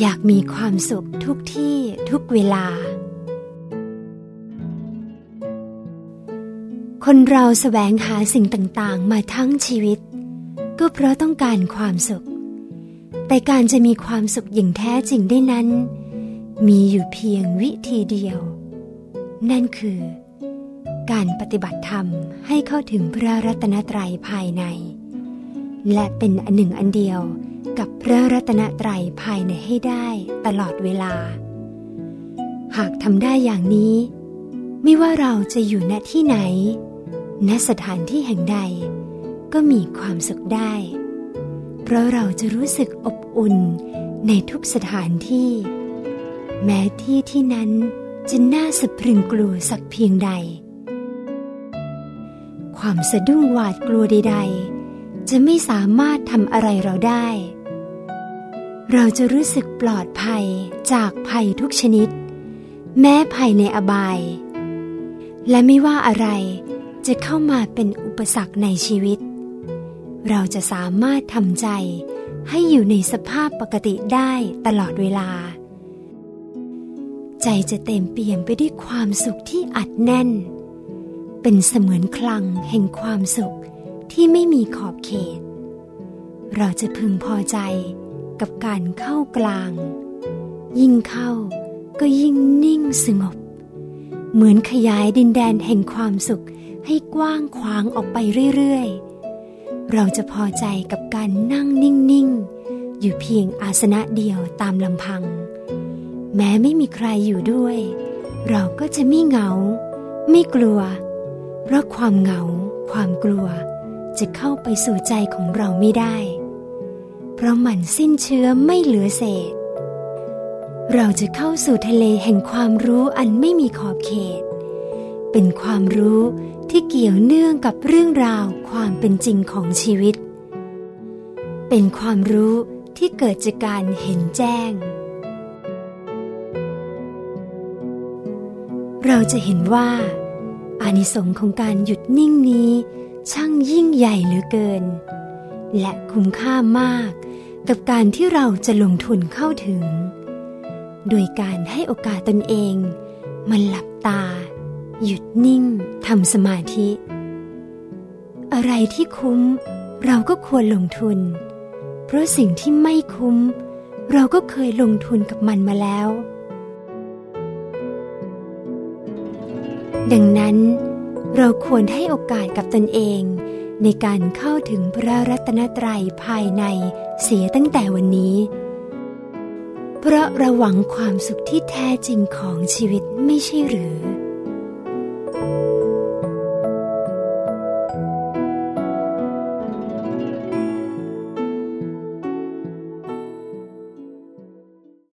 อยากมีความสุขทุกที่ทุกเวลา คนเราแสวงหาสิ่งต่างๆ มาทั้งชีวิต ก็เพราะต้องการความสุข แต่การจะมีความสุขอย่างแท้จริงได้นั้น มีอยู่เพียงวิธีเดียว นั่นคือ การปฏิบัติธรรมให้เข้าถึงพระรัตนตรัยภายใน และเป็นอันหนึ่งอันเดียว กับพระรัตนตรัยภายในให้ได้ตลอดเวลา หากทำได้อย่างนี้ ไม่ว่าเราจะอยู่ณที่ไหน ณสถานที่แห่งใด ก็มีความสุขได้ เพราะเราจะรู้สึกอบอุ่นในทุกสถานที่ แม้ที่ที่นั้นจะน่าสะพรึงกลัวสักเพียงใด ความสะดุ้งหวาดกลัวใดๆ จะไม่สามารถทำอะไรเราได้ เราจะรู้สึกปลอดภัยจากภัยทุกชนิด แม้ภัยในอบาย และไม่ว่าอะไรจะเข้ามาเป็นอุปสรรคในชีวิต เราจะสามารถทำใจให้อยู่ในสภาพปกติได้ตลอดเวลา ใจจะเต็มเปี่ยมไปด้วยความสุขที่อัดแน่น เป็นเสมือนคลังแห่งความสุข ที่ไม่มีขอบเขต เราจะพึงพอใจกับการเข้ากลาง ยิ่งเข้าก็ยิ่งนิ่งสงบ เหมือนขยายดินแดนแห่งความสุขให้กว้างขวางออกไปเรื่อยๆ เราจะพอใจกับการนั่งนิ่งๆ อยู่เพียงอาสนะเดียวตามลำพัง แม้ไม่มีใครอยู่ด้วย เราก็จะไม่เหงา ไม่กลัว เพราะความเหงา ความกลัว จะเข้าไปสู่ใจของเราไม่ได้ เพราะมันสิ้นเชื้อไม่เหลือเศษ เราจะเข้าสู่ทะเลแห่งความรู้อันไม่มีขอบเขต เป็นความรู้ที่เกี่ยวเนื่องกับเรื่องราวความเป็นจริงของชีวิต เป็นความรู้ที่เกิดจากการเห็นแจ้ง เราจะเห็นว่าอานิสงส์ของการหยุดนิ่งนี้ ช่างยิ่งใหญ่เหลือเกิน และคุ้มค่ามากกับการที่เราจะลงทุนเข้าถึง โดยการให้โอกาสตนเอง มันหลับตา หยุดนิ่งทำสมาธิ อะไรที่คุ้มเราก็ควรลงทุน เพราะสิ่งที่ไม่คุ้ม เราก็เคยลงทุนกับมันมาแล้ว ดังนั้น เราควรให้โอกาสกับตนเอง ในการเข้าถึงพระรัตนตรัยภายในเสียตั้งแต่วันนี้ เพราะระหวังความสุขที่แท้จริงของชีวิตไม่ใช่หรือ